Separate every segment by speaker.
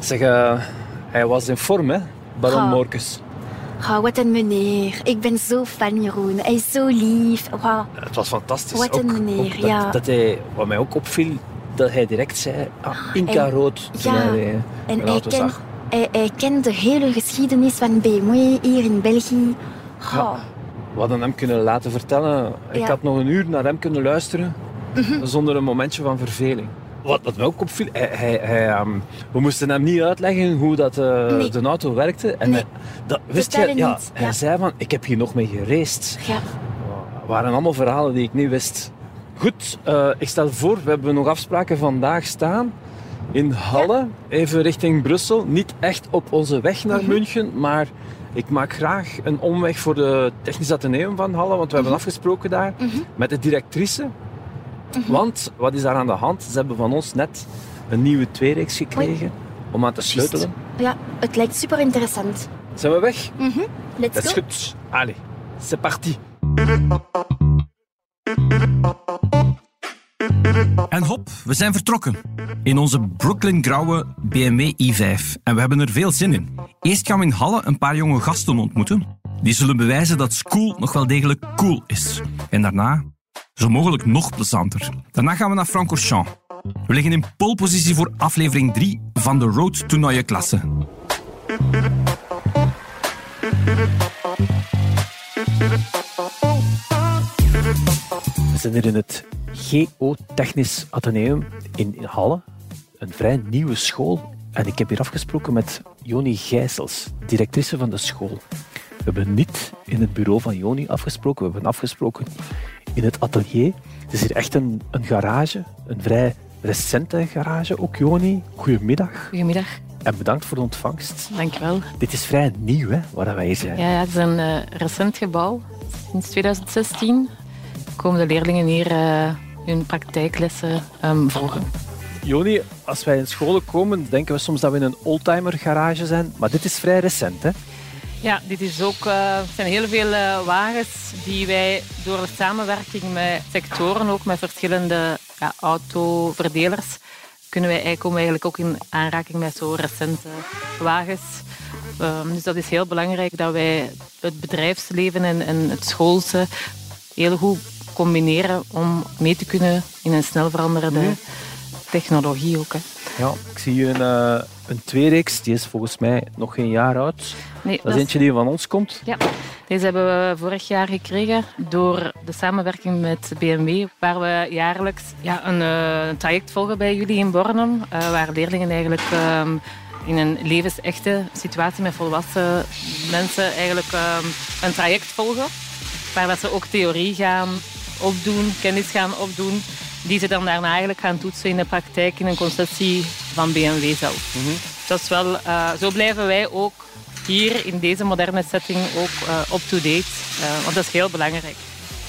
Speaker 1: Zeg, uh, hij was in vorm, hè, Baron
Speaker 2: Oh.
Speaker 1: Morcus.
Speaker 2: Oh, wat een meneer. Ik ben zo fan, Jeroen. Hij is zo lief. Wow.
Speaker 1: Het was fantastisch.
Speaker 2: Wat een
Speaker 1: Ook-
Speaker 2: meneer,
Speaker 1: ook dat,
Speaker 2: ja.
Speaker 1: dat hij, wat mij ook opviel, dat hij direct zei, ah, Inca
Speaker 2: En-
Speaker 1: rood,
Speaker 2: ja,
Speaker 1: hij
Speaker 2: En hij
Speaker 1: auto
Speaker 2: kent,
Speaker 1: zag.
Speaker 2: hij, hij kent de hele geschiedenis van BMW hier in België. Oh.
Speaker 1: Ja. We hadden hem kunnen laten vertellen. Ik
Speaker 2: Ja.
Speaker 1: had nog een uur naar hem kunnen luisteren,
Speaker 2: Mhm.
Speaker 1: zonder een momentje van verveling. Wat, wat mij ook opviel, hij, hij, hij, ehm, we moesten hem niet uitleggen hoe dat, eh,
Speaker 2: Nee.
Speaker 1: de auto werkte. En
Speaker 2: Nee.
Speaker 1: dat, wist je, ja,
Speaker 2: niet,
Speaker 1: hij
Speaker 2: ja.
Speaker 1: zei van, ik heb hier nog mee geraced.
Speaker 2: Ja.
Speaker 1: Het waren allemaal verhalen die ik niet wist. Goed, eh, ik stel voor, we hebben nog afspraken vandaag staan. In Halle, even richting Brussel. Niet echt op onze weg naar
Speaker 2: Mhm.
Speaker 1: München, maar ik maak graag een omweg voor de Technisch Atheneum van Halle, want we hebben afgesproken daar
Speaker 2: Mhm.
Speaker 1: met de directrice. Want, wat is daar aan de hand? Ze hebben van ons net een nieuwe tweereeks gekregen om aan te sleutelen.
Speaker 2: ja, het lijkt super interessant.
Speaker 1: Zijn we weg?
Speaker 2: Mhm. Let's
Speaker 1: Dat is
Speaker 2: go.
Speaker 1: goed. Allez, c'est parti.
Speaker 3: En hop, we zijn vertrokken. In onze Brooklyn grauwe BMW i5. En we hebben er veel zin in. Eerst gaan we in Halle een paar jonge gasten ontmoeten. Die zullen bewijzen dat school nog wel degelijk cool is. En daarna, zo mogelijk nog plezanter. Daarna gaan we naar Francorchamps. We liggen in polepositie voor aflevering 3 van de Road to Neue Klasse.
Speaker 1: We zijn hier in het Geotechnisch Atheneum in Halle. Een vrij nieuwe school. En ik heb hier afgesproken met Joni Gijsels, directrice van de school. We hebben niet in het bureau van Joni afgesproken. We hebben afgesproken in het atelier. Het is hier echt een, een garage. Een vrij recente garage. Ook Joni, goedemiddag.
Speaker 4: Goedemiddag,
Speaker 1: En bedankt voor de ontvangst.
Speaker 4: dankjewel.
Speaker 1: Dit is vrij nieuw, hè, waar wij hier zijn.
Speaker 4: Ja, ja, het is een eh, recent gebouw. Sinds 2016 komen de leerlingen hier eh, hun praktijklessen ehm, volgen.
Speaker 1: Joni, als wij in scholen komen, denken we soms dat we in een oldtimer garage zijn. Maar dit is vrij recent, hè?
Speaker 4: Ja, dit is ook, het zijn heel veel eh, wagens die wij door de samenwerking met sectoren, ook met verschillende ja, autoverdelers, kunnen wij, eigenlijk- komen eigenlijk ook in aanraking met zo recente wagens. Ehm, dus dat is heel belangrijk dat wij het bedrijfsleven en, en het schoolse heel goed combineren om mee te kunnen in een snel veranderende technologie ook. Hè.
Speaker 1: Ja, ik zie een, eh, een tweereeks. Die is volgens mij nog geen jaar oud.
Speaker 4: Nee,
Speaker 1: Dat is eentje die van ons komt.
Speaker 4: Ja, deze hebben we vorig jaar gekregen door de samenwerking met BMW, waar we jaarlijks ja, een, eh, een traject volgen bij jullie in Bornem, eh, waar leerlingen eigenlijk ehm, in een levensechte situatie met volwassen mensen eigenlijk ehm, een traject volgen, waar dat ze ook theorie gaan opdoen, kennis gaan opdoen, die ze dan daarna eigenlijk gaan toetsen in de praktijk in een concessie van BMW zelf. Dat is wel, eh, zo blijven wij ook hier in deze moderne setting ook eh, up-to-date. eh, want dat is heel belangrijk.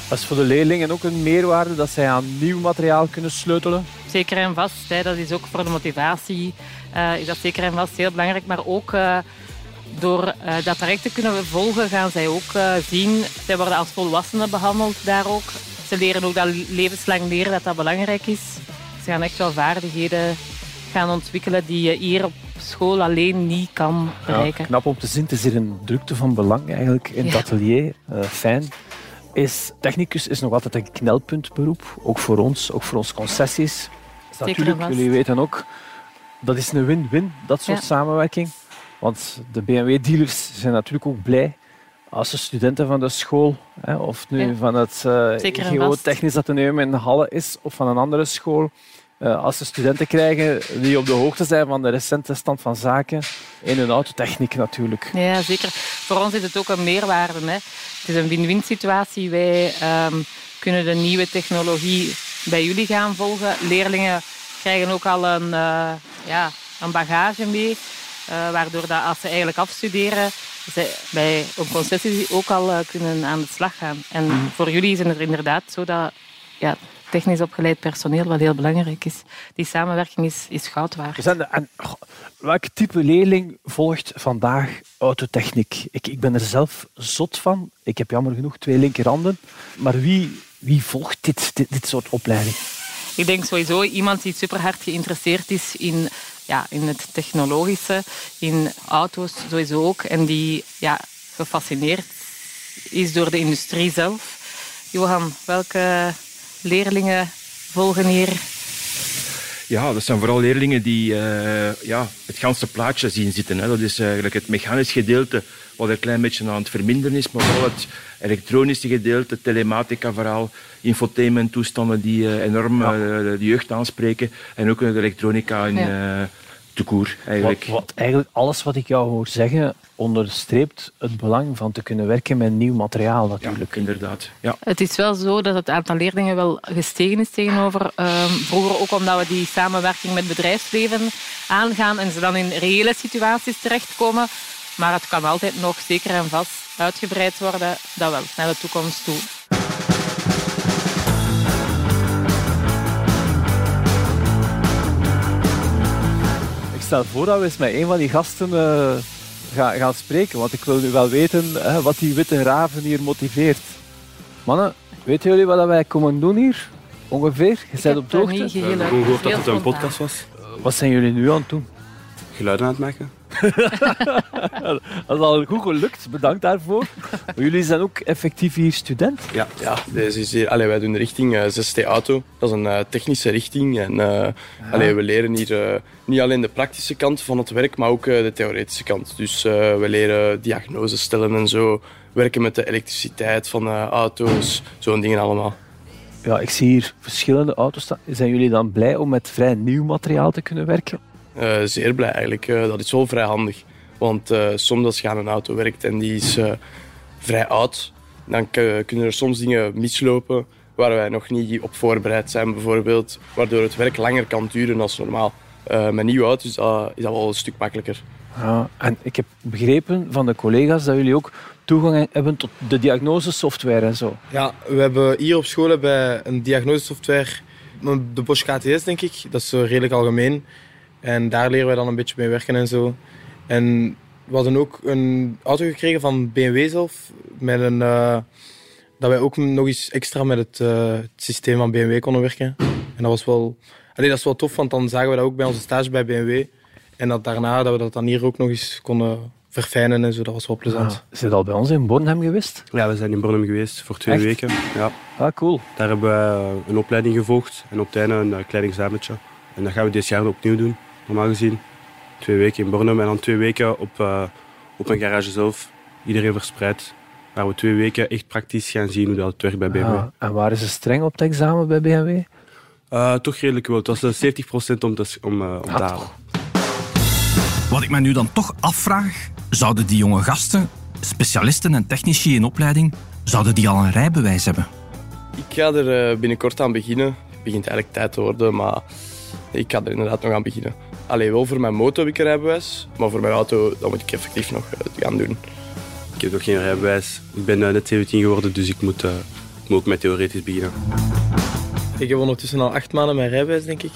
Speaker 1: Dat is voor de leerlingen ook een meerwaarde dat zij aan nieuw materiaal kunnen sleutelen.
Speaker 4: Zeker en vast. Hè, dat is ook voor de motivatie is dat zeker en vast heel belangrijk. Maar ook door dat traject te kunnen volgen, gaan zij ook zien. Zij worden als volwassenen behandeld daar ook. Ze leren ook dat levenslang leren dat dat belangrijk is. Ze gaan echt wel vaardigheden gaan ontwikkelen die je hier op school alleen niet kan bereiken.
Speaker 1: Ja, knap om te zien. Het is hier een drukte van belang eigenlijk in het
Speaker 4: Ja.
Speaker 1: atelier. Eh, fijn. Is, technicus is nog altijd een knelpuntberoep. Ook voor ons, ook voor onze concessies.
Speaker 4: Zeker
Speaker 1: natuurlijk, jullie weten ook, dat is een win-win, dat soort
Speaker 4: Ja.
Speaker 1: samenwerking. Want de BMW-dealers zijn natuurlijk ook blij als de studenten van de school, hè, of nu
Speaker 4: Ja.
Speaker 1: van het eh
Speaker 4: Zeker en
Speaker 1: Geotechnisch Atheneum in Halle is, of van een andere school, eh, als ze studenten krijgen die op de hoogte zijn van de recente stand van zaken in hun autotechniek natuurlijk.
Speaker 4: Ja, zeker. Voor ons is het ook een meerwaarde. Hè. Het is een win-win situatie. Wij ehm, kunnen de nieuwe technologie bij jullie gaan volgen. Leerlingen krijgen ook al een, eh, ja, een bagage mee, eh, waardoor dat als ze eigenlijk afstuderen, ze bij een concessie ook al eh, kunnen aan de slag gaan. En voor jullie is het inderdaad zo dat ja, technisch opgeleid personeel wel heel belangrijk is. Die samenwerking is, is goud waard.
Speaker 1: En, goh, welk type leerling volgt vandaag autotechniek? Ik, ik ben er zelf zot van. Ik heb jammer genoeg twee linkerhanden. Maar wie, wie volgt dit, dit, dit soort opleiding?
Speaker 4: Ik denk sowieso iemand die super hard geïnteresseerd is in ja, in het technologische, in auto's sowieso ook. En die ja, gefascineerd is door de industrie zelf. Johan, welke leerlingen volgen hier?
Speaker 5: Ja, dat zijn vooral leerlingen die uh, ja, het ganse plaatje zien zitten. Hè. Dat is eigenlijk het mechanisch gedeelte wat een klein beetje aan het verminderen is, maar vooral het elektronische gedeelte, telematica vooral, infotainment toestanden die uh, enorm ja. uh, de jeugd aanspreken en ook de elektronica in ja. Eigenlijk.
Speaker 1: Wat, wat, eigenlijk alles wat ik jou hoor zeggen onderstreept het belang van te kunnen werken met nieuw materiaal natuurlijk.
Speaker 5: Ja, inderdaad. Ja.
Speaker 4: Het is wel zo dat het aantal leerlingen wel gestegen is tegenover um, vroeger, ook omdat we die samenwerking met bedrijfsleven aangaan en ze dan in reële situaties terechtkomen. Maar het kan altijd nog zeker en vast uitgebreid worden, dat wel, naar de toekomst toe.
Speaker 1: Stel voor dat we eens met een van die gasten uh, gaan, gaan spreken, want ik wil nu wel weten hè, wat die witte raven hier motiveert. Mannen, weten jullie wat wij komen doen hier? Ongeveer? Je bent op de hoogte?
Speaker 6: Ik heb gehoord dat het een podcast was.
Speaker 1: Wat zijn jullie nu aan het doen?
Speaker 6: Geluiden aan het maken.
Speaker 1: dat is al goed gelukt, bedankt daarvoor. Maar jullie zijn ook effectief hier student?
Speaker 6: Ja, ja deze is hier, allee, wij doen de richting uh, 6T Auto. Dat is een uh, technische richting. En, uh, ja. allee, we leren hier niet alleen de praktische kant van het werk, maar ook de theoretische kant. Dus we leren diagnose stellen en zo. Werken met de elektriciteit van auto's, zo'n dingen allemaal.
Speaker 1: Ja, ik zie hier verschillende auto's staan. Zijn jullie dan blij om met vrij nieuw materiaal te kunnen werken?
Speaker 6: Uh, zeer blij eigenlijk. Uh, dat is wel vrij handig. Want uh, soms als je aan een auto werkt en die is vrij oud, dan kunnen er soms dingen mislopen waar wij nog niet op voorbereid zijn bijvoorbeeld. Waardoor het werk langer kan duren dan normaal. met nieuwe auto's is dat, is dat wel een stuk makkelijker.
Speaker 1: Ja, en ik heb begrepen van de collega's dat jullie ook toegang hebben tot de diagnosesoftware en zo.
Speaker 7: Ja, we hebben hier op school hebben een diagnosesoftware, de Bosch KTS denk ik. Dat is zo redelijk algemeen. En daar leren wij dan een beetje mee werken en zo. En we hadden ook een auto gekregen van BMW zelf. Met een, uh, dat wij ook nog eens extra met het, uh, het, systeem van BMW konden werken. En dat was wel, allee, dat is wel tof, want dan zagen we dat ook bij onze stage bij BMW. En dat daarna dat we dat dan hier ook nog eens konden verfijnen en zo. Dat was wel plezant.
Speaker 1: Ah, is het al bij ons in Bornhem geweest?
Speaker 6: Ja, we zijn in Bornhem geweest voor twee
Speaker 1: Echt?
Speaker 6: weken. Ja.
Speaker 1: Ah, cool.
Speaker 6: Daar hebben we een opleiding gevolgd en op het einde een klein examentje. En dat gaan we dit jaar opnieuw doen normaal gezien. Twee weken in Bornhem en dan twee weken op, uh, op een garage zelf. Iedereen verspreid. Waar we twee weken echt praktisch gaan zien hoe dat werkt bij BMW.
Speaker 1: Ah, en waren ze streng op het examen bij BMW?
Speaker 6: Uh, toch redelijk wel. Het was 70% om te, om, uh, om te halen.
Speaker 3: Wat ik me nu dan toch afvraag, zouden die jonge gasten, specialisten en technici in opleiding, zouden die al een rijbewijs hebben?
Speaker 6: Ik ga er binnenkort aan beginnen. Het begint eigenlijk tijd te worden, maar ik ga er inderdaad nog aan beginnen. Alleen wel voor mijn motor heb ik een rijbewijs, maar voor mijn auto dat moet ik effectief nog gaan doen. Ik heb nog geen rijbewijs. Ik ben net 17 geworden, dus ik moet, uh, ik moet ook met theoretisch beginnen.
Speaker 7: Ik heb ondertussen al acht maanden mijn rijbewijs, denk ik.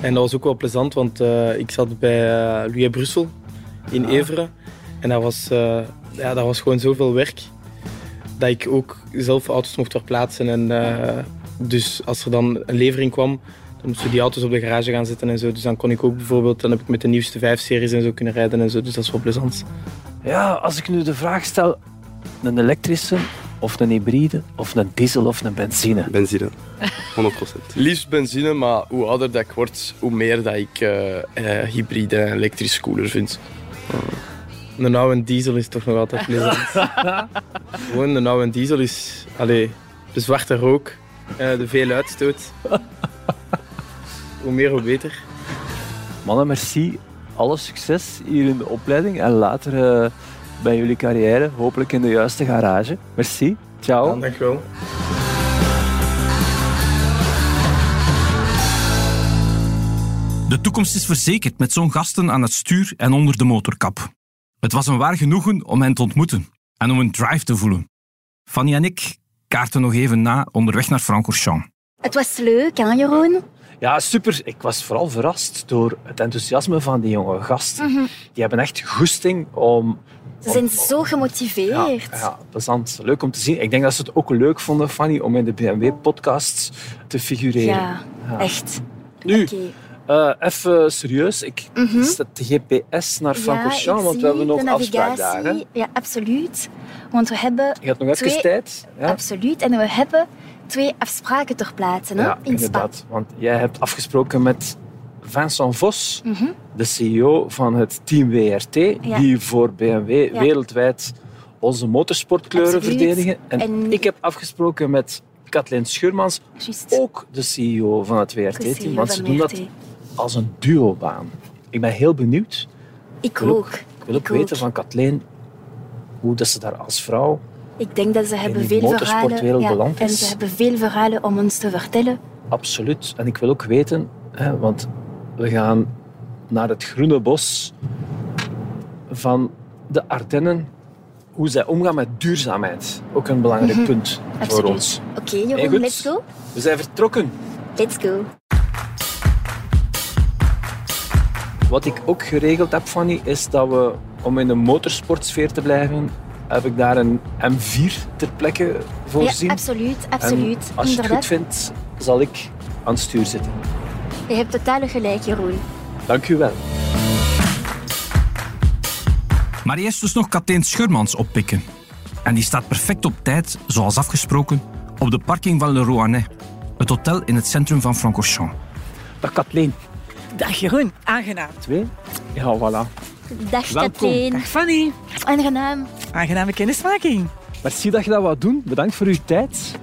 Speaker 7: En dat was ook wel plezant, want uh, ik zat bij uh, Louis Brussel in ah. Everen. En dat was, uh, ja, dat was gewoon zoveel werk dat ik ook zelf auto's mocht verplaatsen. En, dus als er dan een levering kwam, dan moesten we die auto's op de garage gaan zetten en zo. Dus dan kon ik ook bijvoorbeeld, dan heb ik met de nieuwste vijf series en zo kunnen rijden en zo. Dus dat is wel plezant.
Speaker 1: Ja, als ik nu de vraag stel, een elektrische of een hybride of een diesel of een benzine?
Speaker 6: Benzine, 100%. Liefst benzine, maar hoe ouder dat ik word, hoe meer dat ik uh, uh, hybride en elektrisch cooler vind.
Speaker 7: Uh. Een oude diesel is toch nog altijd plezant. Gewoon een oude diesel is, allee, de zwarte rook, de veel uitstoot. Hoe meer, hoe beter.
Speaker 1: Mannen, merci. Alle succes hier in de opleiding en later uh, bij jullie carrière, hopelijk in de juiste garage. Merci. Ciao.
Speaker 7: Ja, dankjewel.
Speaker 3: De toekomst is verzekerd met zo'n gasten aan het stuur en onder de motorkap. Het was een waar genoegen om hen te ontmoeten en om een drive te voelen. Fanny en ik kaarten nog even na onderweg naar Francorchamps.
Speaker 2: Het was leuk, hè, Jeroen?
Speaker 1: Ja, super. Ik was vooral verrast door het enthousiasme van die jonge gasten.
Speaker 2: Mhm.
Speaker 1: Die hebben echt goesting om...
Speaker 2: Ze zijn zo gemotiveerd.
Speaker 1: Ja, ja, plezant. Leuk om te zien. Ik denk dat ze het ook leuk vonden, Fanny, om in de BMW-podcasts te figureren.
Speaker 2: Ja, echt.
Speaker 1: Nu. Eh, even serieus, ik zet de GPS naar Francorchamps, want we hebben nog afspraak daar. Hè?
Speaker 2: Ja, absoluut. Want we hebben...
Speaker 1: Je hebt nog even
Speaker 2: twee-
Speaker 1: tijd. Ja,
Speaker 2: Absoluut. En we hebben twee afspraken ter plaatse hè,
Speaker 1: ja
Speaker 2: in Spa.
Speaker 1: inderdaad. Want jij hebt afgesproken met Vincent Vos,
Speaker 2: Mhm.
Speaker 1: de CEO van het team WRT,
Speaker 2: Ja.
Speaker 1: die voor BMW
Speaker 2: Ja.
Speaker 1: wereldwijd onze motorsportkleuren
Speaker 2: Absoluut.
Speaker 1: verdedigen. En,
Speaker 2: En-
Speaker 1: ik heb afgesproken met Kathleen Schurmans,
Speaker 2: Juist.
Speaker 1: ook de CEO van het WRT-team,
Speaker 2: CEO
Speaker 1: want ze doen dat als een duobaan. Ik ben heel benieuwd.
Speaker 2: Ik
Speaker 1: wil ook-
Speaker 2: ook.
Speaker 1: Ik wil ook
Speaker 2: Ik
Speaker 1: weten
Speaker 2: ook.
Speaker 1: van Kathleen hoe dat ze daar als vrouw
Speaker 2: Ik denk dat ze hebben veel verhalen. Ja, en ze hebben veel verhalen om ons te vertellen.
Speaker 1: Absoluut. En ik wil ook weten, hè, want we gaan naar het groene bos van de Ardennen. Hoe zij omgaan met duurzaamheid. Ook een belangrijk punt voor
Speaker 2: Absoluut.
Speaker 1: ons.
Speaker 2: Oké, Jeroen,
Speaker 1: goed.
Speaker 2: let's go.
Speaker 1: We zijn vertrokken.
Speaker 2: Let's go.
Speaker 1: Wat ik ook geregeld heb, Fanny, is dat we, om in de motorsportsfeer te blijven, heb ik daar een M4 ter plekke voorzien.
Speaker 2: Ja, absoluut,
Speaker 1: En
Speaker 2: absoluut.
Speaker 1: als je het goed vindt, zal ik aan het stuur zitten.
Speaker 2: Je hebt totaal gelijk, Jeroen.
Speaker 1: Dank u wel.
Speaker 3: Maar eerst dus nog Kathleen Schurmans oppikken. En die staat perfect op tijd, zoals afgesproken, op de parking van Le Rouennais. Het hotel in het centrum van Francorchamps.
Speaker 1: Dag Kathleen.
Speaker 8: Dag Jeroen, aangenaam.
Speaker 1: Twee. Ja, voilà.
Speaker 2: Dag
Speaker 1: Welkom.
Speaker 2: Kathleen.
Speaker 8: Dag Fanny.
Speaker 2: Aangenaam.
Speaker 8: Aangename kennismaking.
Speaker 1: Merci dat je dat wou doen. Bedankt voor uw tijd.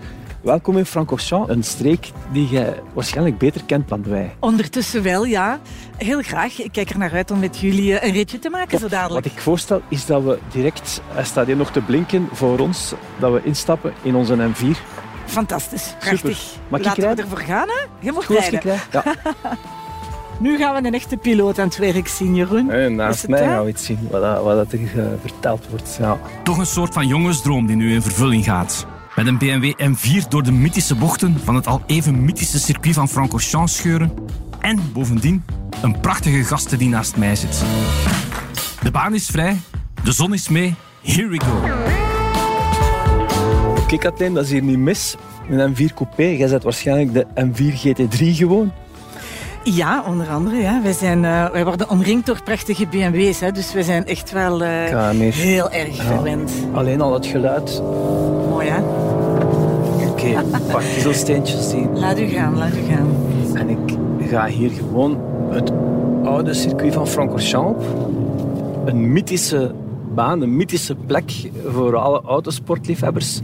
Speaker 1: Welkom in Francorchamps, een streek die je waarschijnlijk beter kent dan wij.
Speaker 8: Ondertussen wel, ja. Heel graag. Ik kijk er naar uit om met jullie eh, een ritje te maken zo dadelijk.
Speaker 1: Wat ik voorstel is dat we direct, hij staat hier nog te blinken voor ons, dat we instappen in onze M4.
Speaker 8: Fantastisch. Prachtig.
Speaker 1: Mag ik
Speaker 8: Laten we
Speaker 1: rijden?
Speaker 8: ervoor gaan, hè? Je mag
Speaker 1: Goed ik? Ja.
Speaker 8: Nu gaan we een echte piloot aan het werk zien, Jeroen.
Speaker 1: Naast
Speaker 8: het,
Speaker 1: mij gaan we iets zien, wat, dat- wat dat er eh, verteld wordt. Ja.
Speaker 3: Toch een soort van jongensdroom die nu in vervulling gaat. Met een BMW M4 door de mythische bochten van het al even mythische circuit van Francorchamps scheuren. En bovendien een prachtige gasten die naast mij zit. De baan is vrij, de zon is mee. Here we go.
Speaker 1: Oké Kathleen, dat is hier niet mis. Een M4 Coupé, jij zet waarschijnlijk de M4 GT3 gewoon.
Speaker 8: Ja, onder andere. Ja. Wij, zijn, eh, wij worden omringd door prachtige BMW's, hè, dus we zijn echt wel eh,
Speaker 1: Ja,
Speaker 8: heel erg verwend.
Speaker 1: Alleen al het geluid.
Speaker 8: Mooi, hè?
Speaker 1: Oké, een paar kiezelsteentjes zien.
Speaker 8: Laat u gaan, laat u gaan.
Speaker 1: En ik ga hier gewoon het oude circuit van Francorchamps op. Een mythische baan, een mythische plek voor alle autosportliefhebbers.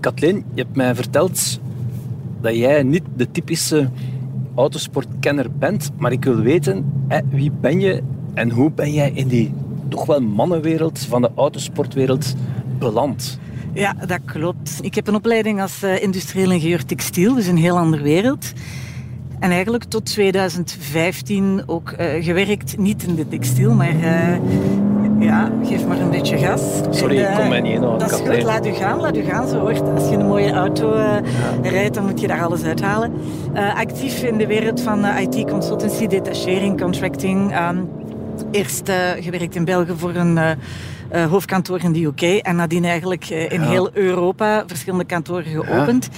Speaker 1: Kathleen, je hebt mij verteld dat jij niet de typische autosportkenner bent, maar ik wil weten, hè, wie ben je en hoe ben jij in die toch wel mannenwereld van de autosportwereld beland?
Speaker 8: Ja, dat klopt. Ik heb een opleiding als eh, industrieel ingenieur textiel, dus een heel andere wereld. En eigenlijk tot 2015 ook eh, gewerkt, niet in de textiel, maar eh, ja, geef maar een beetje gas.
Speaker 1: Sorry,
Speaker 8: En,
Speaker 1: ik
Speaker 8: eh,
Speaker 1: kon mij niet inhouden,
Speaker 8: Dat is goed, laat u gaan, laat u gaan. Zo hoort. Als je een mooie auto eh, rijdt, dan moet je daar alles uithalen. Eh, actief in de wereld van eh, IT-consultancy, detachering, contracting. Ehm, eerst eh, gewerkt in België voor een eh, eh, hoofdkantoor in de UK en nadien eigenlijk eh, in
Speaker 1: Ja.
Speaker 8: heel Europa verschillende kantoren geopend.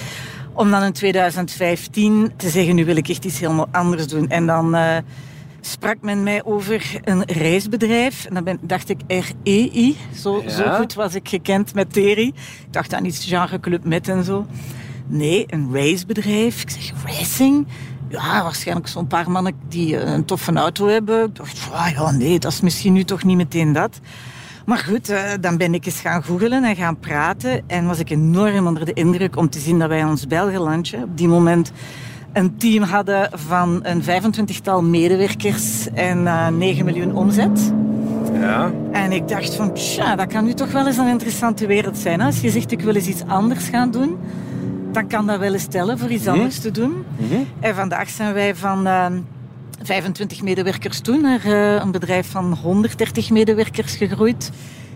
Speaker 8: Om dan in 2015 te zeggen, nu wil ik echt iets helemaal anders doen. En dan eh, sprak men mij over een reisbedrijf. En dan ben, dacht ik REI. Zo,
Speaker 1: Ja.
Speaker 8: zo goed was ik gekend met Terry. Ik dacht aan iets genre Club Met en zo. Nee, een racebedrijf. Ik zeg, racing? Ja, waarschijnlijk zo'n paar mannen die eh, een toffe auto hebben. Ik dacht, "Ah, ja, nee, dat is misschien nu toch niet meteen dat. Maar goed, eh, dan ben ik eens gaan googelen en gaan praten. En was ik enorm onder de indruk om te zien dat wij ons Belgenlandje op die moment een team hadden van een 25-tal medewerkers en eh 9 miljoen omzet.
Speaker 1: Ja.
Speaker 8: En ik dacht van, tja, dat kan nu toch wel eens een interessante wereld zijn. Als je zegt, ik wil eens iets anders gaan doen, dan kan dat wel eens tellen voor iets anders te doen. En vandaag zijn wij van eh, 25 medewerkers toen naar eh, een bedrijf van 130 medewerkers gegroeid.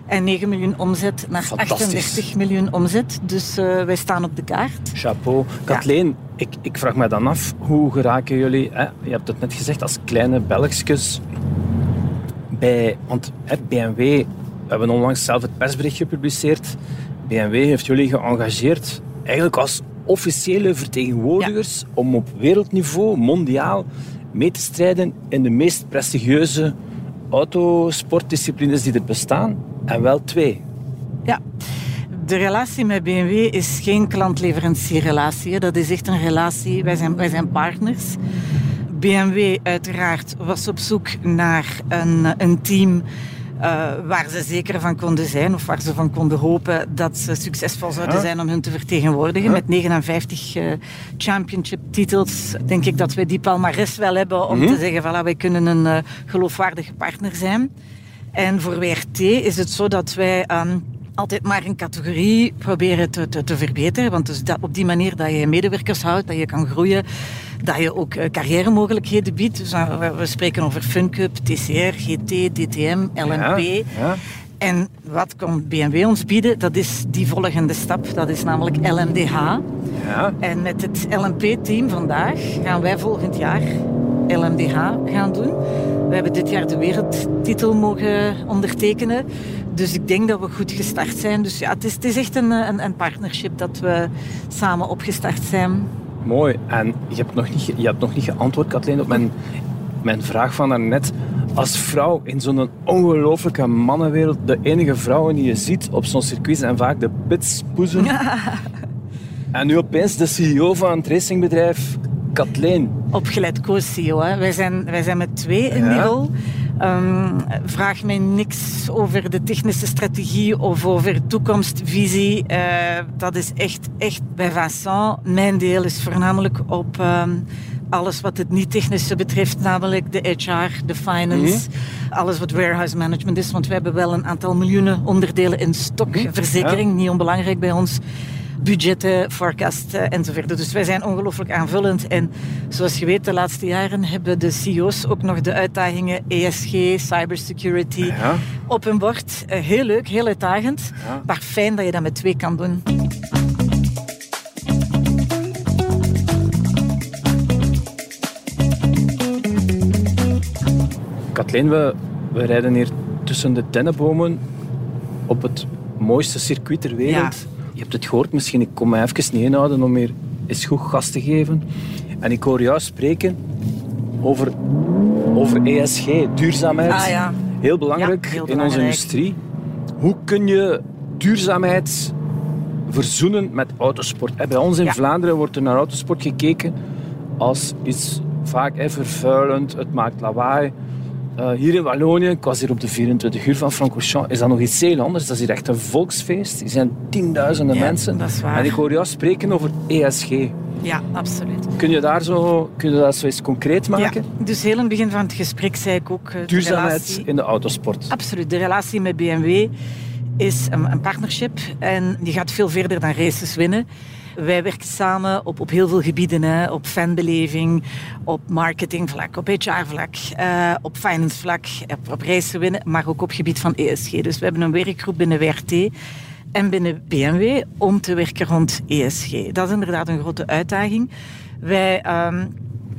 Speaker 8: En 9 miljoen omzet naar
Speaker 1: Fantastisch.
Speaker 8: 38 miljoen omzet. Dus eh, wij staan op de kaart.
Speaker 1: Chapeau. Kathleen, ik, ik vraag me dan af, hoe geraken jullie, hè, je hebt het net gezegd, als kleine Belgskes bij, want hè, BMW, we hebben onlangs zelf het persbericht gepubliceerd, BMW heeft jullie geëngageerd eigenlijk als officiële vertegenwoordigers om op wereldniveau, mondiaal, mee te strijden in de meest prestigieuze autosportdisciplines die er bestaan. En wel twee.
Speaker 8: Ja. De relatie met BMW is geen klant-leverancierrelatie. Dat is echt een relatie. Wij zijn, wij zijn partners. BMW uiteraard was op zoek naar een, een team uh, waar ze zeker van konden zijn of waar ze van konden hopen dat ze succesvol zouden zijn om hun te vertegenwoordigen. Met 59 uh, championship titels denk ik dat we die palmares wel hebben om mm -hmm. te zeggen, voilà, wij kunnen een uh, geloofwaardige partner zijn. En voor WRT is het zo dat wij um, altijd maar een categorie proberen te, te, te verbeteren. Want dus dat, op die manier dat je medewerkers houdt, dat je kan groeien, dat je ook carrière-mogelijkheden biedt. Dus we, we spreken over FunCup, TCR, GT, DTM. Ja, ja. En wat komt BMW ons bieden? Dat is die volgende stap. Dat is namelijk LMDH. Ja. En met het LMP-team vandaag gaan wij volgend jaar LMDH gaan doen. We hebben dit jaar de wereldtitel mogen ondertekenen. Dus ik denk dat we goed gestart zijn. Dus ja, het is, het is echt een, een, een partnership dat we samen opgestart zijn.
Speaker 1: Mooi. En je hebt nog niet, je hebt nog niet geantwoord, Kathleen, op mijn, mijn vraag van daarnet. Als vrouw in zo'n ongelooflijke mannenwereld, de enige vrouwen die je ziet op zo'n circuit zijn vaak de pitspoezen. Ja. En nu opeens de CEO van het racingbedrijf, Kathleen.
Speaker 8: Opgeleid co-CEO. Wij zijn, wij zijn met twee in ja. die rol. Um, vraag mij niks over de technische strategie of over toekomstvisie. Uh, dat is echt, echt bij Vincent. Mijn deel is voornamelijk op um, alles wat het niet-technische betreft, namelijk de HR, de finance, mm. alles wat warehouse management is. Want we hebben wel een aantal miljoenen onderdelen in stok. Mm. Verzekering, niet onbelangrijk bij ons budgetten, forecasten enzovoort. Dus wij zijn ongelooflijk aanvullend. En zoals je weet, de laatste jaren hebben de CEO's ook nog de uitdagingen ESG, cybersecurity ja. op hun bord. Heel leuk, heel uitdagend. Ja. Maar fijn dat je dat met twee kan doen.
Speaker 1: Kathleen, we, we rijden hier tussen de dennenbomen op het mooiste circuit ter wereld. Ja je hebt het gehoord misschien, ik kom me even niet inhouden om hier eens goed gas te geven. En ik hoor jou spreken over, over ESG, duurzaamheid.
Speaker 8: Ah, ja.
Speaker 1: Heel belangrijk
Speaker 8: Ja, heel
Speaker 1: in onze industrie. Hoe kun je duurzaamheid verzoenen met autosport? Bij ons in
Speaker 8: Ja.
Speaker 1: Vlaanderen wordt er naar autosport gekeken als iets vaak hè, vervuilend, het maakt lawaai. Eh, hier in Wallonië, ik was hier op de 24 uur van Francorchamps, is dat nog iets heel anders. Dat is hier echt een volksfeest. Er zijn tienduizenden
Speaker 8: Ja,
Speaker 1: mensen.
Speaker 8: dat is waar.
Speaker 1: En ik hoor jou spreken over ESG.
Speaker 8: Ja, absoluut.
Speaker 1: Kun je, daar zo, kun je dat zo eens concreet maken?
Speaker 8: Ja, dus heel in het begin van het gesprek zei ik ook... eh, de
Speaker 1: Duurzaamheid
Speaker 8: relatie-
Speaker 1: in de autosport.
Speaker 8: Absoluut. De relatie met BMW is een, een partnership en die gaat veel verder dan races winnen. Wij werken samen op, op heel veel gebieden. Hè. Op fanbeleving, op marketingvlak, op HR-vlak, eh, op finance-vlak, op, op racen winnen, maar ook op gebied van ESG. Dus we hebben een werkgroep binnen WRT en binnen BMW om te werken rond ESG. Dat is inderdaad een grote uitdaging. Wij ehm,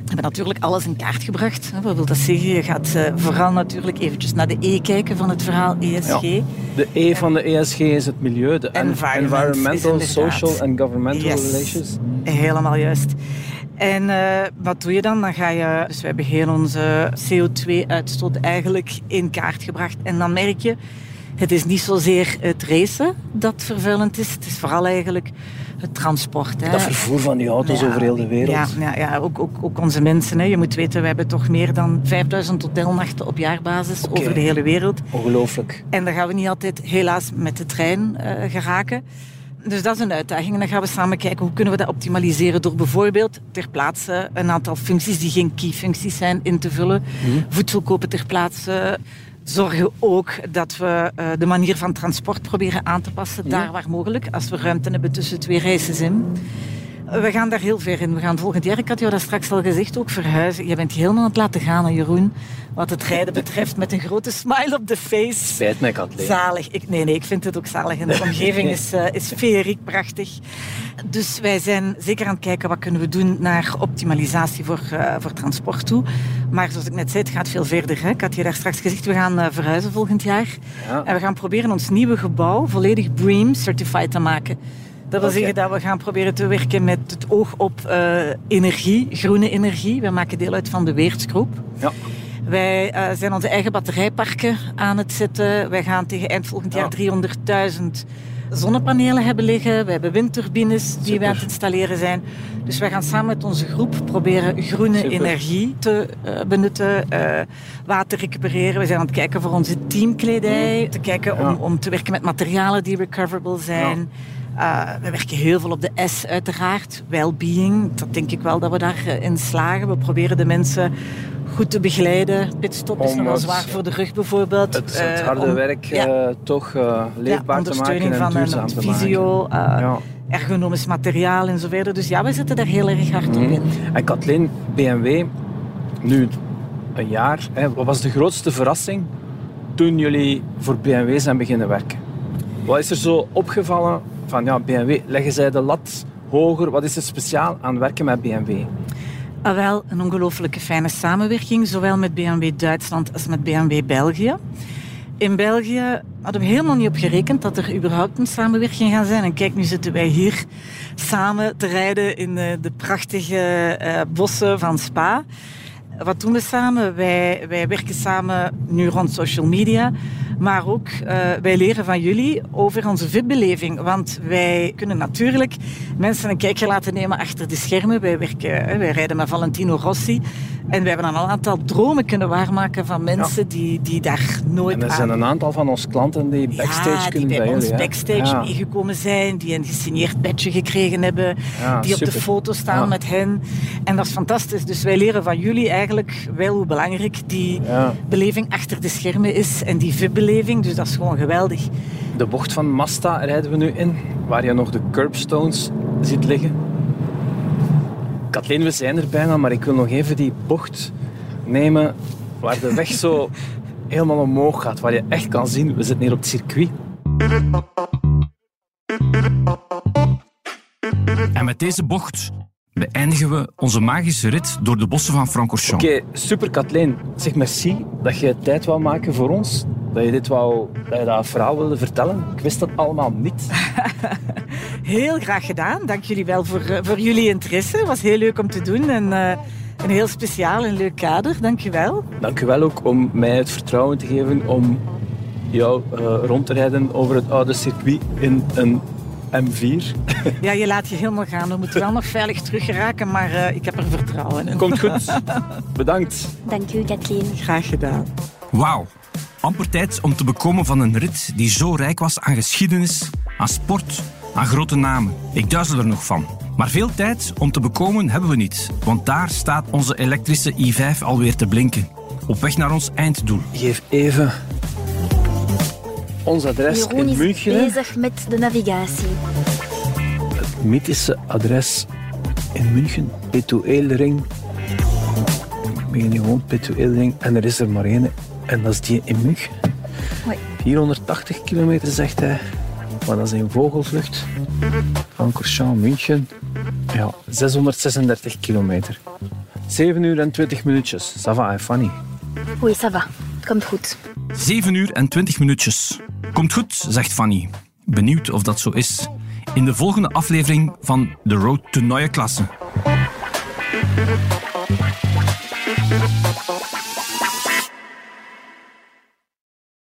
Speaker 8: hebben natuurlijk alles in kaart gebracht. Wat wil dat zeggen? Je gaat eh, vooral natuurlijk eventjes naar de E kijken van het verhaal ESG.
Speaker 1: Ja. De E van de ESG is het milieu, de
Speaker 8: Environment
Speaker 1: environmental, social and governmental
Speaker 8: Yes.
Speaker 1: relations.
Speaker 8: Helemaal juist. En eh, wat doe je dan? Dan ga je, dus we hebben heel onze CO2-uitstoot eigenlijk in kaart gebracht. En dan merk je, het is niet zozeer het racen dat vervuilend is. Het is vooral eigenlijk het transport. Hè.
Speaker 1: Dat vervoer van die auto's
Speaker 8: Ja,
Speaker 1: over heel de wereld.
Speaker 8: Ja, ja, ja ook, ook, ook onze mensen. Hè. Je moet weten, we hebben toch meer dan 5000 hotelnachten op jaarbasis over de hele wereld.
Speaker 1: Ongelooflijk.
Speaker 8: En daar gaan we niet altijd helaas met de trein eh, geraken. Dus dat is een uitdaging. En dan gaan we samen kijken hoe kunnen we dat optimaliseren door bijvoorbeeld ter plaatse een aantal functies die geen key functies zijn in te vullen. Voedsel kopen ter plaatse. Zorgen ook dat we eh, de manier van transport proberen aan te passen, daar waar mogelijk, als we ruimte hebben tussen twee races in. We gaan daar heel ver in. We gaan volgend jaar, ik had jou dat straks al gezegd, ook verhuizen. Je bent helemaal aan het laten gaan, hè, Jeroen. Wat het rijden betreft, met een grote smile op de face.
Speaker 1: Spijt mij, Kathleen.
Speaker 8: Zalig. Ik, nee, nee, ik vind het ook zalig. En de omgeving is, eh is feeriek, prachtig. Dus wij zijn zeker aan het kijken wat kunnen we doen naar optimalisatie voor, eh, voor transport toe. Maar zoals ik net zei, het gaat veel verder. Hè. Ik had je daar straks gezegd, we gaan eh, verhuizen volgend jaar.
Speaker 1: Ja.
Speaker 8: En we gaan proberen ons nieuwe gebouw volledig BREEAM certified te maken. Dat wil zeggen dat we gaan proberen te werken met het oog op eh, energie, groene energie. We maken deel uit van de Weertsgroep.
Speaker 1: Ja.
Speaker 8: Wij eh, zijn onze eigen batterijparken aan het zetten. Wij gaan tegen eind volgend jaar 300.000 zonnepanelen hebben liggen. We hebben windturbines die
Speaker 1: Super.
Speaker 8: wij aan het installeren zijn. Dus wij gaan samen met onze groep proberen groene
Speaker 1: Super.
Speaker 8: energie te eh, benutten, eh, water recupereren. We zijn aan het kijken voor onze teamkledij, te kijken om,
Speaker 1: Ja.
Speaker 8: om te werken met materialen die recoverable zijn. Eh, we werken heel veel op de S uiteraard, well-being. Dat denk ik wel dat we daarin slagen. We proberen de mensen goed te begeleiden. Pitstop is
Speaker 1: Om
Speaker 8: nog wel
Speaker 1: het-
Speaker 8: zwaar voor de rug bijvoorbeeld.
Speaker 1: Het, het
Speaker 8: Eh,
Speaker 1: harde
Speaker 8: om-
Speaker 1: werk
Speaker 8: ja.
Speaker 1: eh, toch eh,
Speaker 8: ja,
Speaker 1: leefbaar te maken
Speaker 8: ondersteuning
Speaker 1: en
Speaker 8: van
Speaker 1: duurzaam te
Speaker 8: visio, eh,
Speaker 1: Ja.
Speaker 8: ergonomisch materiaal en zo verder. Dus ja, we zitten daar heel erg hard op
Speaker 1: Mhm.
Speaker 8: in.
Speaker 1: En Kathleen, BMW, nu een jaar, hè, wat was de grootste verrassing toen jullie voor BMW zijn beginnen werken? Wat is er zo opgevallen van ja, BMW, leggen zij de lat hoger? Wat is er speciaal aan werken met BMW?
Speaker 8: Ah, wel, een ongelooflijke fijne samenwerking, zowel met BMW Duitsland als met BMW België. In België hadden we helemaal niet op gerekend dat er überhaupt een samenwerking gaat zijn. En kijk, nu zitten wij hier samen te rijden in eh, de prachtige eh, bossen van Spa. Wat doen we samen? Wij, wij werken samen nu rond social media. Maar ook, eh, wij leren van jullie over onze VIP-beleving. Want wij kunnen natuurlijk mensen een kijkje laten nemen achter de schermen. Wij, werken, wij rijden met Valentino Rossi. En wij hebben dan al een aantal dromen kunnen waarmaken van mensen die, die daar nooit
Speaker 1: En er
Speaker 8: aan
Speaker 1: zijn een aantal van onze klanten die backstage
Speaker 8: ja, die
Speaker 1: kunnen
Speaker 8: bij
Speaker 1: bij
Speaker 8: ons
Speaker 1: jullie.
Speaker 8: backstage
Speaker 1: Ja.
Speaker 8: meegekomen zijn, die een gesigneerd badge gekregen hebben, die op de foto staan met hen. En dat is fantastisch. Dus wij leren van jullie eigenlijk wel hoe belangrijk die
Speaker 1: Ja.
Speaker 8: beleving achter de schermen is en die VIP-beleving. Dus dat is gewoon geweldig.
Speaker 1: De bocht van Masta rijden we nu in, waar je nog de curbstones ziet liggen. Kathleen, we zijn er bijna, maar ik wil nog even die bocht nemen waar de weg zo helemaal omhoog gaat, waar je echt kan zien, we zitten hier op het circuit.
Speaker 3: En met deze bocht beëindigen we onze magische rit door de bossen van Francorchamps.
Speaker 1: Oké, super Kathleen. Zeg merci dat je tijd wou maken voor ons. Dat je dit wou, dat je dat verhaal wilde vertellen. Ik wist dat allemaal niet.
Speaker 8: Heel graag gedaan. Dank jullie wel voor, eh, voor jullie interesse. Het was heel leuk om te doen en eh, een heel speciaal en leuk kader. Dank je wel.
Speaker 1: Dank u wel ook om mij het vertrouwen te geven om jou eh, rond te rijden over het oude circuit in een M4.
Speaker 8: Ja, je laat je helemaal gaan. We moeten wel nog veilig terug geraken, maar eh, ik heb er vertrouwen in.
Speaker 1: Komt goed. Bedankt.
Speaker 2: Dank u, Kathleen.
Speaker 8: Graag gedaan.
Speaker 3: Wauw. Amper tijd om te bekomen van een rit die zo rijk was aan geschiedenis, aan sport, aan grote namen. Ik duizel er nog van. Maar veel tijd om te bekomen hebben we niet, want daar staat onze elektrische i5 alweer te blinken. Op weg naar ons einddoel.
Speaker 1: Geef even ons adres
Speaker 2: Jeroen
Speaker 1: in
Speaker 2: is
Speaker 1: München. hè.
Speaker 2: bezig met de navigatie.
Speaker 1: Het mythische adres in München. Petuelring. Ik ben gewoon Petuelring. En er is er maar één. En dat is die in München.
Speaker 2: Hoi.
Speaker 1: 480 kilometer, zegt hij. Maar dat is in vogelvlucht. Van München. Ja, 636 kilometer. 7 uur en 20 minuutjes. Ça va, Fanny?
Speaker 2: Oui, ça va. Het komt goed.
Speaker 3: 7 uur en 20 minuutjes. Komt goed, zegt Fanny. Benieuwd of dat zo is. In de volgende aflevering van The Road to Neue Klasse.